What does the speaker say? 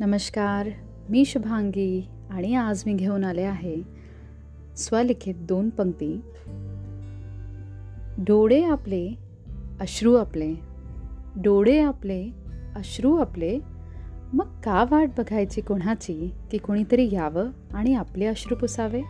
नमस्कार मी शुभांगी आणि आज मी घेऊन आले आहे स्वलिखित दोन पंक्ती. डोळे आपले अश्रू आपले. डोळे आपले अश्रू आपले. मग का वाट बघायची कोणाची? की कोणीतरी यावं आणि आपले अश्रू पुसावे?